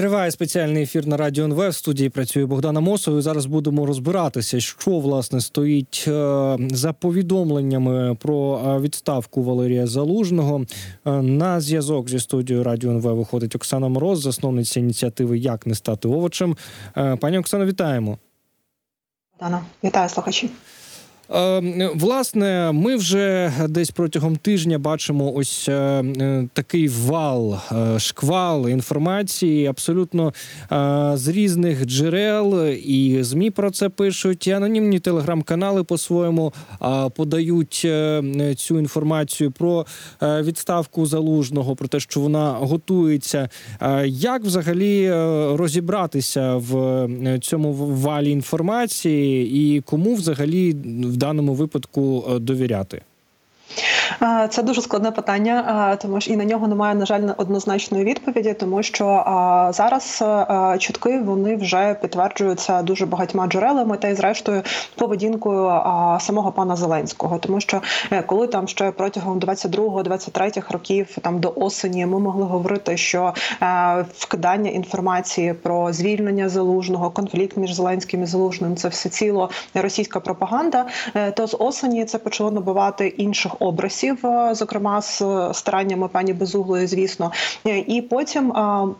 Триває спеціальний ефір на радіо НВ. В студії працює Богдана Мосова. І Зараз будемо розбиратися, що власне стоїть е, за повідомленнями про е, відставку Валерія Залужного. Е, на зв'язок зі студією Радіо НВ виходить Оксана Мороз, засновниця ініціативи Як не стати овочем. Пані Оксано, вітаємо. Богдана, вітаю слухачі. Е, власне, ми вже десь протягом тижня бачимо ось е, е, такий вал, шквал інформації, абсолютно з різних джерел, і змі про це пишуть. і Анонімні телеграм-канали по-своєму подають цю інформацію про відставку залужного, про те, що вона готується. Як взагалі розібратися в цьому валі інформації, і кому взагалі в даному випадку е, довіряти? Це дуже складне питання, тому що і на нього немає на жаль однозначної відповіді, тому що зараз чутки вони вже підтверджуються дуже багатьма джерелами, та й зрештою поведінкою самого пана Зеленського, тому що е, коли там ще протягом 22-23 років, там до осені, ми могли говорити, що вкидання інформації про звільнення залужного, конфлікт між Зеленським і Залужним це все ціло російська пропаганда. Е, то з осені це почало набувати інших образів, зокрема з стараннями пані Безуглої, звісно. І потім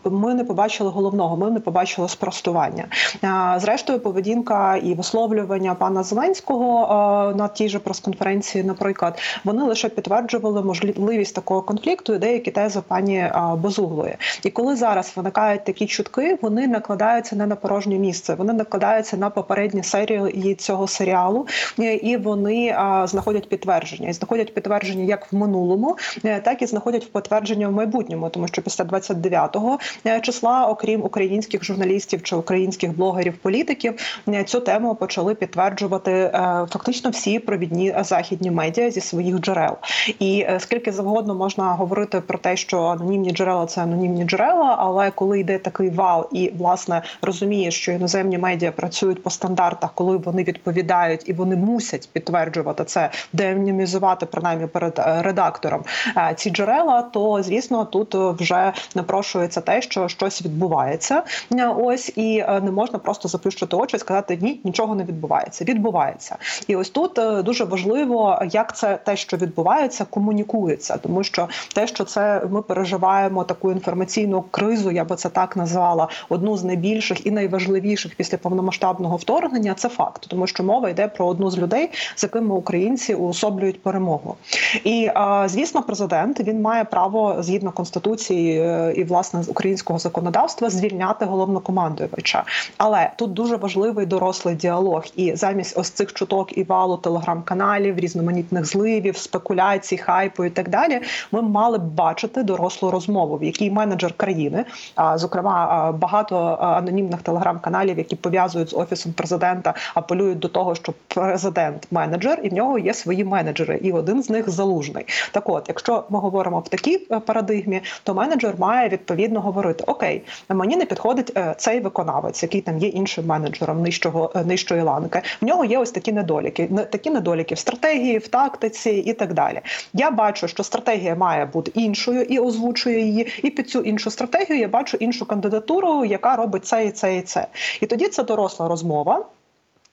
ми не побачили головного. Ми не побачили спростування. Зрештою, поведінка і висловлювання пана Зеленського на тій же прес-конференції, наприклад, вони лише підтверджували можливість такого конфлікту і деякі тези пані Безуглої. І коли зараз виникають такі чутки, вони накладаються не на порожнє місце, вони накладаються на попередні серії цього серіалу, і вони знаходять підтвердження і знаходять знаходять підтвердження як в минулому, е, так і знаходять в підтвердження в майбутньому, тому що після 29-го е, числа, окрім українських журналістів чи українських блогерів-політиків, е, цю тему почали підтверджувати фактично всі провідні західні медіа зі своїх джерел. І скільки завгодно можна говорити про те, що анонімні джерела це анонімні джерела, але коли йде такий вал, і власне розуміє, що іноземні медіа працюють по стандартах, коли вони відповідають і вони мусять підтверджувати це, деанонімізувати принаймні перед е, редактором е, ці джерела, то звісно тут вже напрошується те, що щось відбувається. Е, ось і не можна просто заплющити очі і сказати ні, нічого не відбувається. Відбувається, і ось тут дуже важливо, як це те, що відбувається, комунікується, тому що те, що це ми переживаємо таку інформаційну кризу, я би це так назвала, одну з найбільших і найважливіших після повномасштабного вторгнення. Це факт, тому що мова йде про одну з людей, з якими українці уособлюють перемогу. І звісно, президент він має право згідно конституції е, і власне з українського законодавства звільняти головнокомандуюча. Але тут дуже важливий дорослий діалог. І замість ось цих чуток і валу телеграм-каналів, різноманітних зливів, спекуляцій, хайпу і так далі. Ми мали б бачити дорослу розмову, в якій менеджер країни, а зокрема багато анонімних телеграм-каналів, які пов'язують з офісом президента, апелюють до того, що президент менеджер і в нього є свої менеджери, і один з них залужний. Так, от, якщо ми говоримо в такій е, парадигмі, то менеджер має відповідно говорити: Окей, мені не підходить е, цей виконавець, який там є іншим менеджером нижчого е, нижчої ланки. В нього є ось такі недоліки, такі недоліки в стратегії, в тактиці і так далі. Я бачу, що стратегія має бути іншою і озвучує її. І під цю іншу стратегію я бачу іншу кандидатуру, яка робить це і це і це. І тоді це доросла розмова.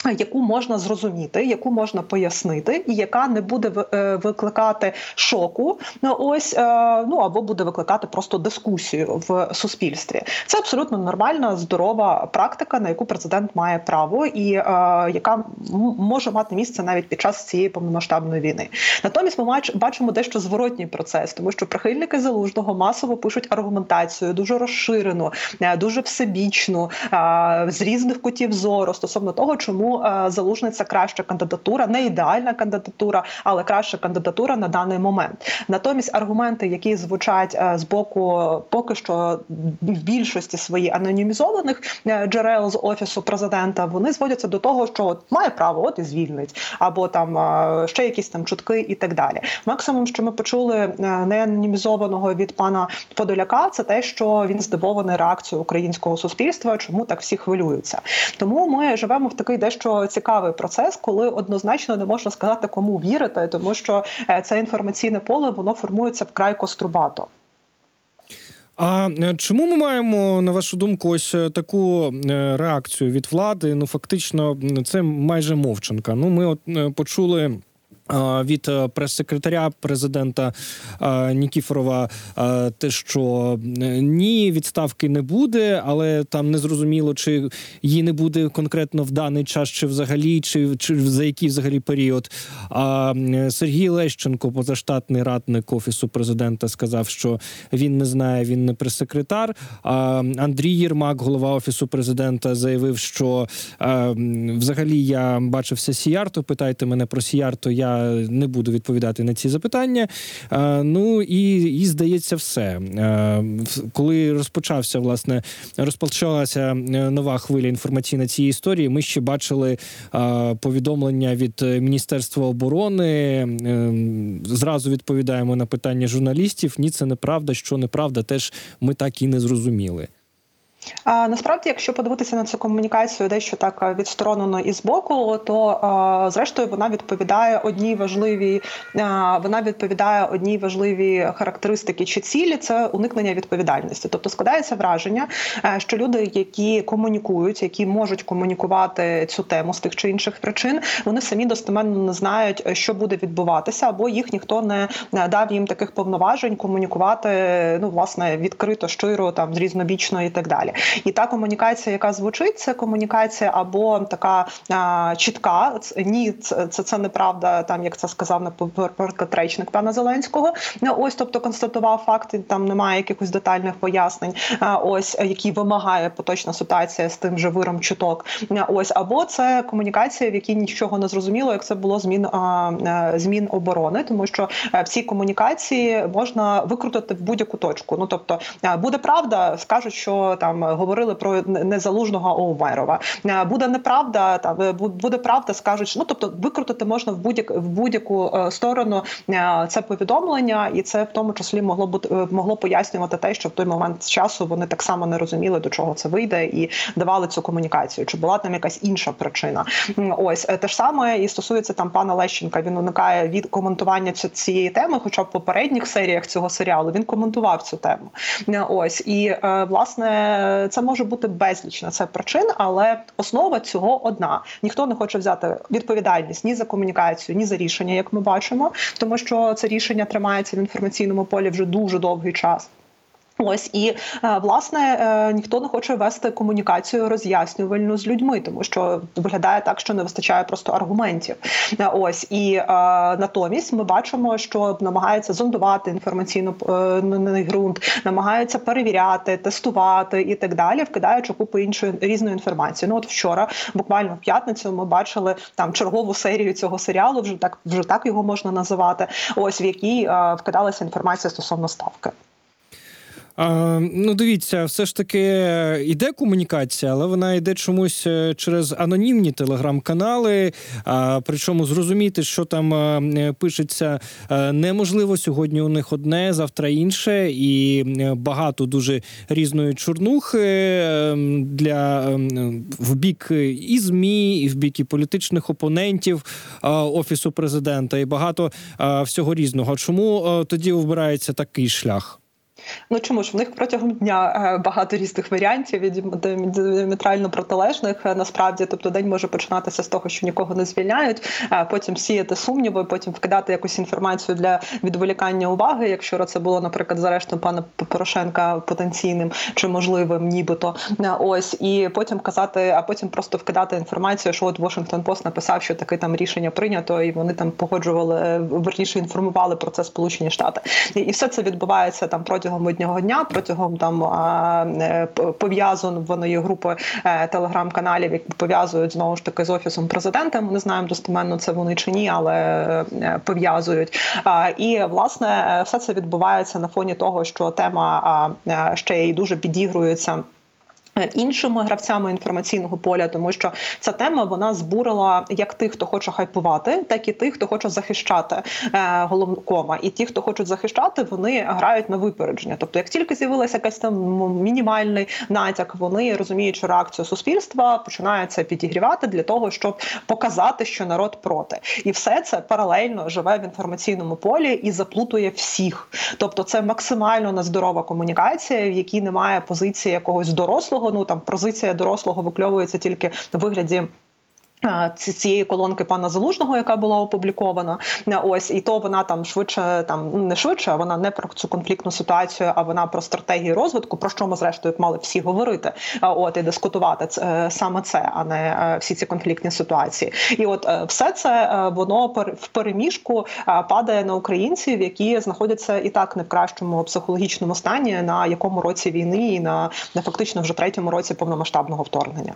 Яку можна зрозуміти, яку можна пояснити, і яка не буде е, викликати шоку, ну, ось е, ну або буде викликати просто дискусію в суспільстві. Це абсолютно нормальна, здорова практика, на яку президент має право, і е, яка може мати місце навіть під час цієї повномасштабної війни. Натомість ми бачимо дещо зворотній процес, тому що прихильники залужного масово пишуть аргументацію дуже розширену, дуже всебічну з різних кутів зору стосовно того, чому. Е, залужний це краща кандидатура, не ідеальна кандидатура, але краща кандидатура на даний момент. Натомість аргументи, які звучать е, з боку, поки що в більшості свої анонімізованих е, джерел з офісу президента, вони зводяться до того, що от має право, от і звільнить, або там ще якісь там чутки і так далі. Максимум, що ми почули неанонімізованого від пана Подоляка, це те, що він здивований реакцією українського суспільства, чому так всі хвилюються. Тому ми живемо в такий дещо що цікавий процес, коли однозначно не можна сказати, кому вірити, тому що е, це інформаційне поле воно формується вкрай кострубато. А е, чому ми маємо на вашу думку ось е, таку реакцію від влади? Ну фактично, це майже мовчанка. Ну, ми от почули. Від е, прес-секретаря президента е, Нікіфорова е, те, що ні, відставки не буде, але там не зрозуміло, чи її не буде конкретно в даний час, чи взагалі, чи чи за який взагалі період. А Сергій Лещенко, позаштатний радник офісу президента, сказав, що він не знає, він не прес-секретар. А Андрій Єрмак, голова офісу президента, заявив, що взагалі я бачився Сіярто. Питайте мене про Сіярто. Я не буду відповідати на ці запитання. Ну і, і здається, все. Коли розпочався, власне, розпочалася е, нова хвиля інформаційна цієї історії, ми ще бачили повідомлення від Міністерства оборони. Зразу відповідаємо на питання журналістів. Ні, це неправда, що неправда, теж ми так і не зрозуміли. Насправді, якщо подивитися на цю комунікацію, дещо так відсторонено і збоку, то а, зрештою вона відповідає одній важливій, вона відповідає одній важливій характеристики чи цілі це уникнення відповідальності. Тобто складається враження, е, що люди, які комунікують, які можуть комунікувати цю тему з тих чи інших причин, вони самі достеменно не знають, що буде відбуватися, або їх ніхто не дав їм таких повноважень комунікувати ну власне відкрито, щиро там різнобічно і так далі. І та комунікація, яка звучить, це комунікація або така а, чітка. Ні, це це, це неправда, там як це сказав наприклад, речник пана Зеленського. Ну, ось, тобто констатував факти, там немає якихось детальних пояснень. А, ось які вимагає поточна ситуація з тим же виром чуток. Ось або це комунікація, в якій нічого не зрозуміло, як це було змін а, змін оборони, тому що в цій комунікації можна викрутити в будь-яку точку. Ну тобто буде правда, скажуть, що там говорили про незалужного Оумерова. Е, буде неправда, там е, буде правда, скажуть, ну тобто викрутити можна в будь-яку в будь-яку е, сторону це повідомлення, і це в тому числі могло бути могло пояснювати те, що в той момент часу вони так само не розуміли, до чого це вийде, і давали цю комунікацію. Чи була там якась інша причина? Ось те ж саме і стосується там пана Лещенка. Він уникає від коментування цієї теми, хоча в попередніх серіях цього серіалу він коментував цю тему. Ось і власне це може бути безліч на це причин, але основа цього одна: ніхто не хоче взяти відповідальність ні за комунікацію, ні за рішення, як ми бачимо, тому що це рішення тримається в інформаційному полі вже дуже довгий час. Ось і е, власне е, ніхто не хоче вести комунікацію роз'яснювальну з людьми, тому що виглядає так, що не вистачає просто аргументів. Е, ось і натомість ми бачимо, що намагається зондувати інформаційно ґрунт, намагається перевіряти, тестувати і так далі, вкидаючи купу іншої різної інформації. Ну от вчора, буквально в п'ятницю, ми бачили там чергову серію цього серіалу. Вже так вже так його можна називати. Ось в якій вкидалася інформація стосовно ставки. Ну, дивіться, все ж таки йде комунікація, але вона йде чомусь е, через анонімні телеграм-канали. Причому зрозуміти, що там е, пишеться, е, неможливо сьогодні. У них одне, завтра інше, і багато дуже різної чорнухи для в бік і змі, і в бік і політичних опонентів офісу президента, і багато всього різного. Чому тоді вибирається такий шлях? Ну чому ж? В них протягом дня е, багато різних варіантів від діаметрально протилежних е, насправді, тобто день може починатися з того, що нікого не звільняють, а потім сіяти сумніви, потім вкидати якусь інформацію для відволікання уваги. Якщо це було, наприклад, за пана Порошенка потенційним чи можливим, нібито. Е, ось, і потім казати, а потім просто вкидати інформацію, що от Washington Post написав, що таке там рішення прийнято, і вони там погоджували верніше інформували про це Сполучені Штати, і все це відбувається там протягом протягом одного дня, протягом там е, пов'язаної групи е, телеграм-каналів, які пов'язують знову ж таки з офісом президента. Ми не знаємо достеменно це вони чи ні, але е, пов'язують. І власне все це відбувається на фоні того, що тема ще й дуже підігрується. Е, іншими гравцями інформаційного поля, тому що ця тема вона збурила як тих, хто хоче хайпувати, так і тих, хто хоче захищати е, головкома. І ті, хто хочуть захищати, вони грають на випередження. Тобто, як тільки з'явилася якась там мінімальний натяк, вони розуміючи реакцію суспільства, починаються підігрівати для того, щоб показати, що народ проти, і все це паралельно живе в інформаційному полі і заплутує всіх. Тобто, це максимально нездорова комунікація, в якій немає позиції якогось дорослого дорослого. Ну там позиція дорослого викльовується тільки в вигляді. Цієї колонки пана залужного, яка була опублікована, ось і то вона там швидше, там ну, не швидше, вона не про цю конфліктну ситуацію, а вона про стратегію розвитку, про що ми зрештою мали всі говорити, от і дискутувати саме це, а не е, всі ці конфліктні ситуації. І от е, все це е, воно в переміжку падає на українців, які знаходяться і так не в кращому психологічному стані, на якому році війни, і на, на фактично вже третьому році повномасштабного вторгнення.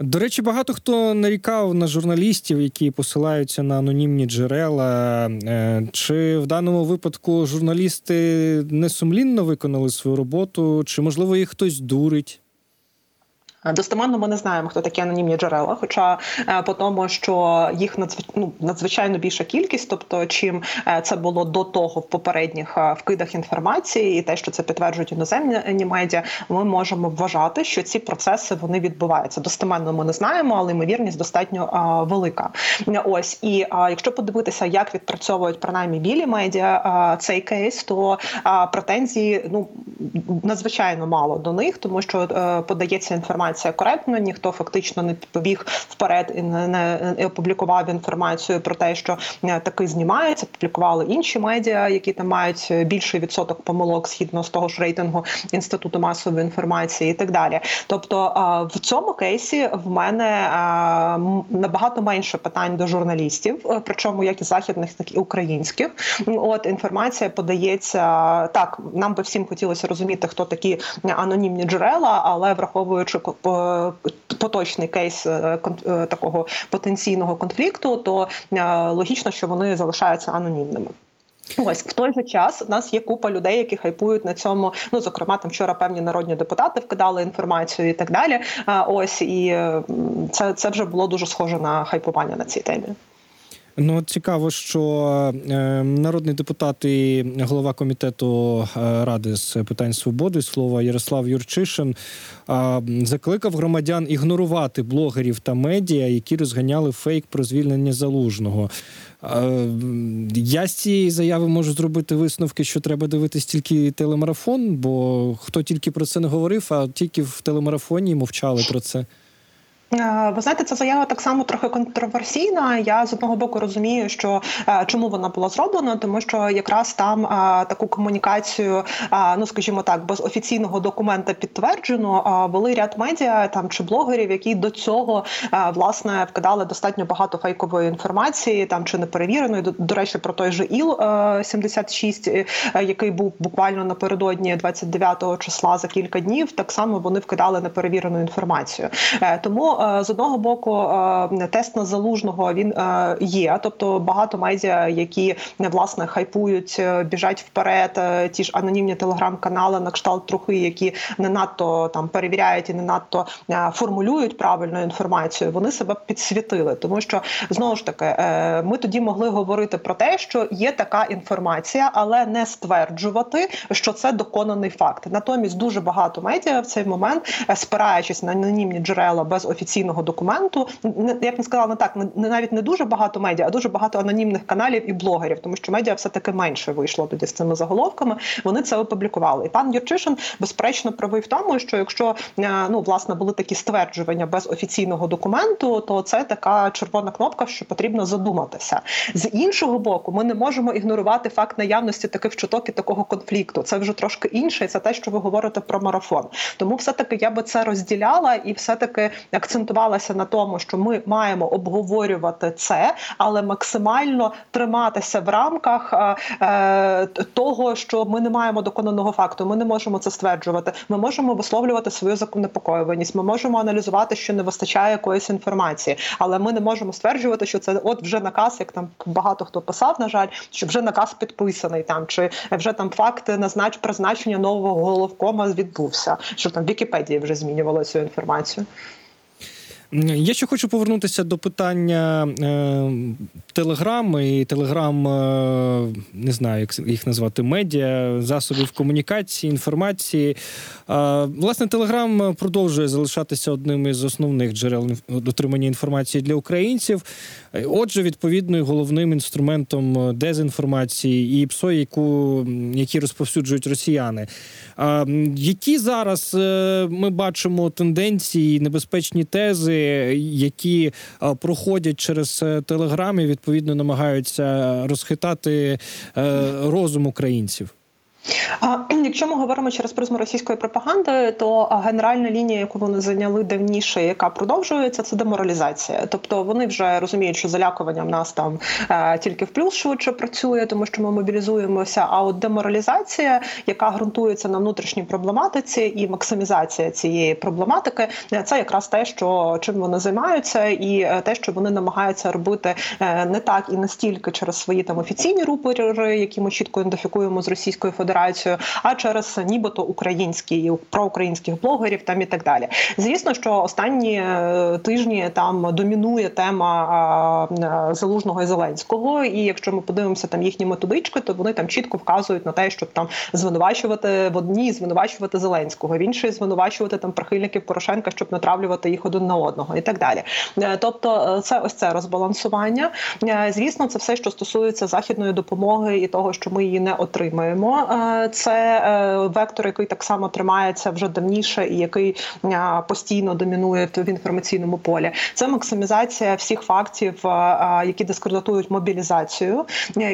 До речі, багато хто нарікав на журналістів, які посилаються на анонімні джерела. Е, чи в даному випадку журналісти несумлінно виконали свою роботу, чи можливо їх хтось дурить? Достеменно ми не знаємо, хто такі анонімні джерела. Хоча е, по тому, що їх ну, надзвичайно більша кількість, тобто чим е, це було до того в попередніх е, вкидах інформації, і те, що це підтверджують іноземні медіа, ми можемо вважати, що ці процеси вони відбуваються. Достеменно ми не знаємо, але ймовірність достатньо а, велика. Ось і а, якщо подивитися, як відпрацьовують принаймні білі медіа а, цей кейс, то претензії ну надзвичайно мало до них, тому що подається інформація інформація коректна, ніхто фактично не побіг вперед і не, не, опублікував інформацію про те, що е, таки знімається. Публікували інші медіа, які там мають більший відсоток помилок згідно з того ж рейтингу інституту масової інформації, і так далі. Тобто в цьому кейсі в мене набагато менше питань до журналістів, е, причому як і західних, так і українських. От інформація подається так. Нам би всім хотілося розуміти, хто такі анонімні джерела, але враховуючи поточний кейс е, е, такого потенційного конфлікту, то е, логічно, що вони залишаються анонімними. Ось в той же час у нас є купа людей, які хайпують на цьому. Ну зокрема, там вчора певні народні депутати вкидали інформацію і так далі. Ось і це, це вже було дуже схоже на хайпування на цій темі. Ну цікаво, що е, народний депутат і голова комітету е, ради з питань свободи слова Ярослав Юрчишин е, закликав громадян ігнорувати блогерів та медіа, які розганяли фейк про звільнення залужного. Я з цієї заяви можу зробити висновки, що треба дивитись тільки телемарафон, бо хто тільки про це не говорив, а тільки в телемарафоні мовчали про це. Е, ви знаєте, ця заява так само трохи контроверсійна. Я з одного боку розумію, що е, чому вона була зроблена, тому що якраз там а, е, таку комунікацію, а, ну скажімо так, без офіційного документа підтверджено. А, були ряд медіа там чи блогерів, які до цього власне вкидали достатньо багато фейкової інформації, там чи неперевіреної. До, до речі, про той же іл 76 який був буквально напередодні 29 числа за кілька днів. Так само вони вкидали неперевірену інформацію. Тому з одного боку е, тест на залужного він е, є, тобто багато медіа, які власне хайпують, біжать вперед. Ті ж анонімні телеграм-канали на кшталт трохи, які не надто там перевіряють і не надто формулюють правильну інформацію. Вони себе підсвітили, тому що знову ж таки ми тоді могли говорити про те, що є така інформація, але не стверджувати, що це доконаний факт. Натомість дуже багато медіа в цей момент, спираючись на анонімні джерела без офіційних офіційного документу. Я б не сказала не так, не навіть не дуже багато медіа, а дуже багато анонімних каналів і блогерів, тому що медіа все таки менше вийшло тоді з цими заголовками. Вони це опублікували. І пан Юрчишин безперечно правий в тому, що якщо е, ну власне були такі стверджування без офіційного документу, то це така червона кнопка, що потрібно задуматися. З іншого боку, ми не можемо ігнорувати факт наявності таких чуток і такого конфлікту. Це вже трошки інше. і Це те, що ви говорите про марафон. Тому все таки я би це розділяла і все таки акцентувала акцентувалася на тому, що ми маємо обговорювати це, але максимально триматися в рамках е, е, того, що ми не маємо доконаного факту. Ми не можемо це стверджувати. Ми можемо висловлювати свою занепокоєненість. Ми можемо аналізувати, що не вистачає якоїсь інформації, але ми не можемо стверджувати, що це от вже наказ, як там багато хто писав, на жаль, що вже наказ підписаний там, чи вже там факт назнач призначення нового головкома відбувся. Що там Вікіпедії вже змінювало цю інформацію. Я ще хочу повернутися до питання е, Телеграм і Телеграм, е, не знаю, як їх назвати, медіа, засобів комунікації, інформації. Е, власне, Телеграм продовжує залишатися одним із основних джерел інф- отримання інформації для українців. Е, Отже, відповідно, головним інструментом дезінформації і ПСО, яку, які розповсюджують росіяни. М, які зараз е, ми бачимо тенденції, небезпечні тези, які е, проходять через е, Телеграм і відповідно намагаються розхитати е, розум українців? Якщо ми говоримо через призму російської пропаганди, то генеральна лінія, яку вони зайняли давніше, яка продовжується, це деморалізація. Тобто вони вже розуміють, що залякування в нас там е, тільки в плюс швидше працює, тому що ми мобілізуємося. А от деморалізація, яка ґрунтується на внутрішній проблематиці, і максимізація цієї проблематики, е, це якраз те, що чим вони займаються, і е, те, що вони намагаються робити не так і не стільки через свої там офіційні рупори, які ми чітко ідентифікуємо з Російською Федерацією, а через нібито українські проукраїнських блогерів там і так далі. Звісно, що останні е, тижні там домінує тема е, залужного і зеленського. І якщо ми подивимося там їхні методички, то вони там чітко вказують на те, щоб там звинувачувати в одній, звинувачувати Зеленського, в іншій звинувачувати там прихильників Порошенка, щоб натравлювати їх один на одного, і так далі. Е, Тобто, е, це ось це розбалансування. Е, Звісно, це все, що стосується західної допомоги і того, що ми її не отримаємо. Це е, вектор, який так само тримається вже давніше, і який е, постійно домінує в інформаційному полі. Це максимізація всіх фактів, е, які дискредитують мобілізацію.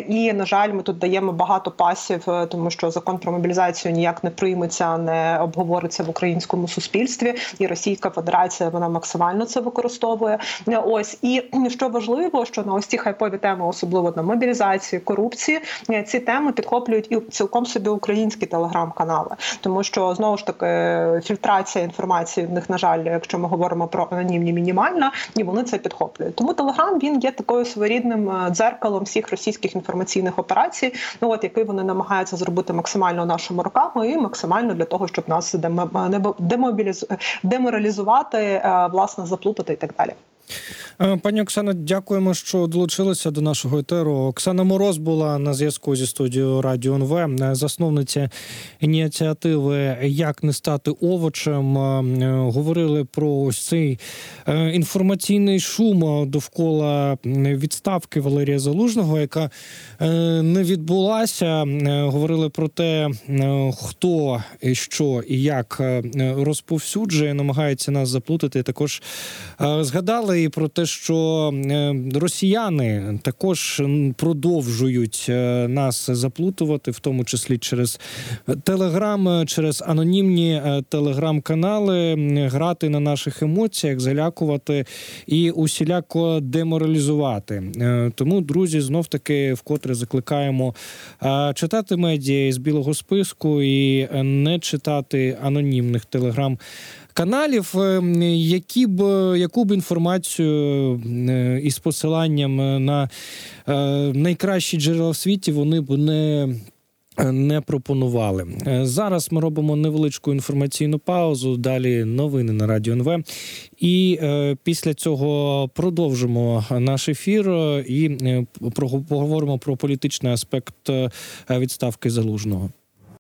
І на жаль, ми тут даємо багато пасів, тому що закон про мобілізацію ніяк не прийметься, не обговориться в українському суспільстві. І Російська Федерація вона максимально це використовує. Ось і що важливо, що на ось ці хайпові теми, особливо на мобілізації, корупції, ці теми підхоплюють і цілком собі українські телеграм-канали, тому що знову ж таки фільтрація інформації в них, на жаль, якщо ми говоримо про анонімні, мінімальна, і вони це підхоплюють. Тому телеграм він є такою своєрідним е, дзеркалом всіх російських інформаційних операцій, ну от який вони намагаються зробити максимально нашими руками і максимально для того, щоб нас демо- демобіліз... деморалізувати, е, власне, заплутати і так далі. Е, Пані Оксано, дякуємо, що долучилися до нашого етеру. Оксана Мороз була на зв'язку зі студією Радіо НВ, е, засновниця ініціативи Як не стати овочем. Е, Говорили про ось цей інформаційний шум довкола відставки Валерія Залужного, яка не відбулася. Говорили про те, хто і що і як розповсюджує, намагається нас заплутати. Також е, і про те, що е, росіяни також продовжують е, нас заплутувати, в тому числі через телеграм, е, через анонімні телеграм-канали, грати на наших емоціях, залякувати і усіляко деморалізувати. Тому, друзі, знов таки вкотре закликаємо читати медіа із білого списку і не читати анонімних телеграм каналів, е, які б яку б інформацію е, із посиланням е, на е, найкращі джерела в світі вони б не. Не пропонували зараз. Ми робимо невеличку інформаційну паузу. Далі новини на радіо НВ. І е, після цього продовжимо наш ефір і е, поговоримо про політичний аспект відставки залужного.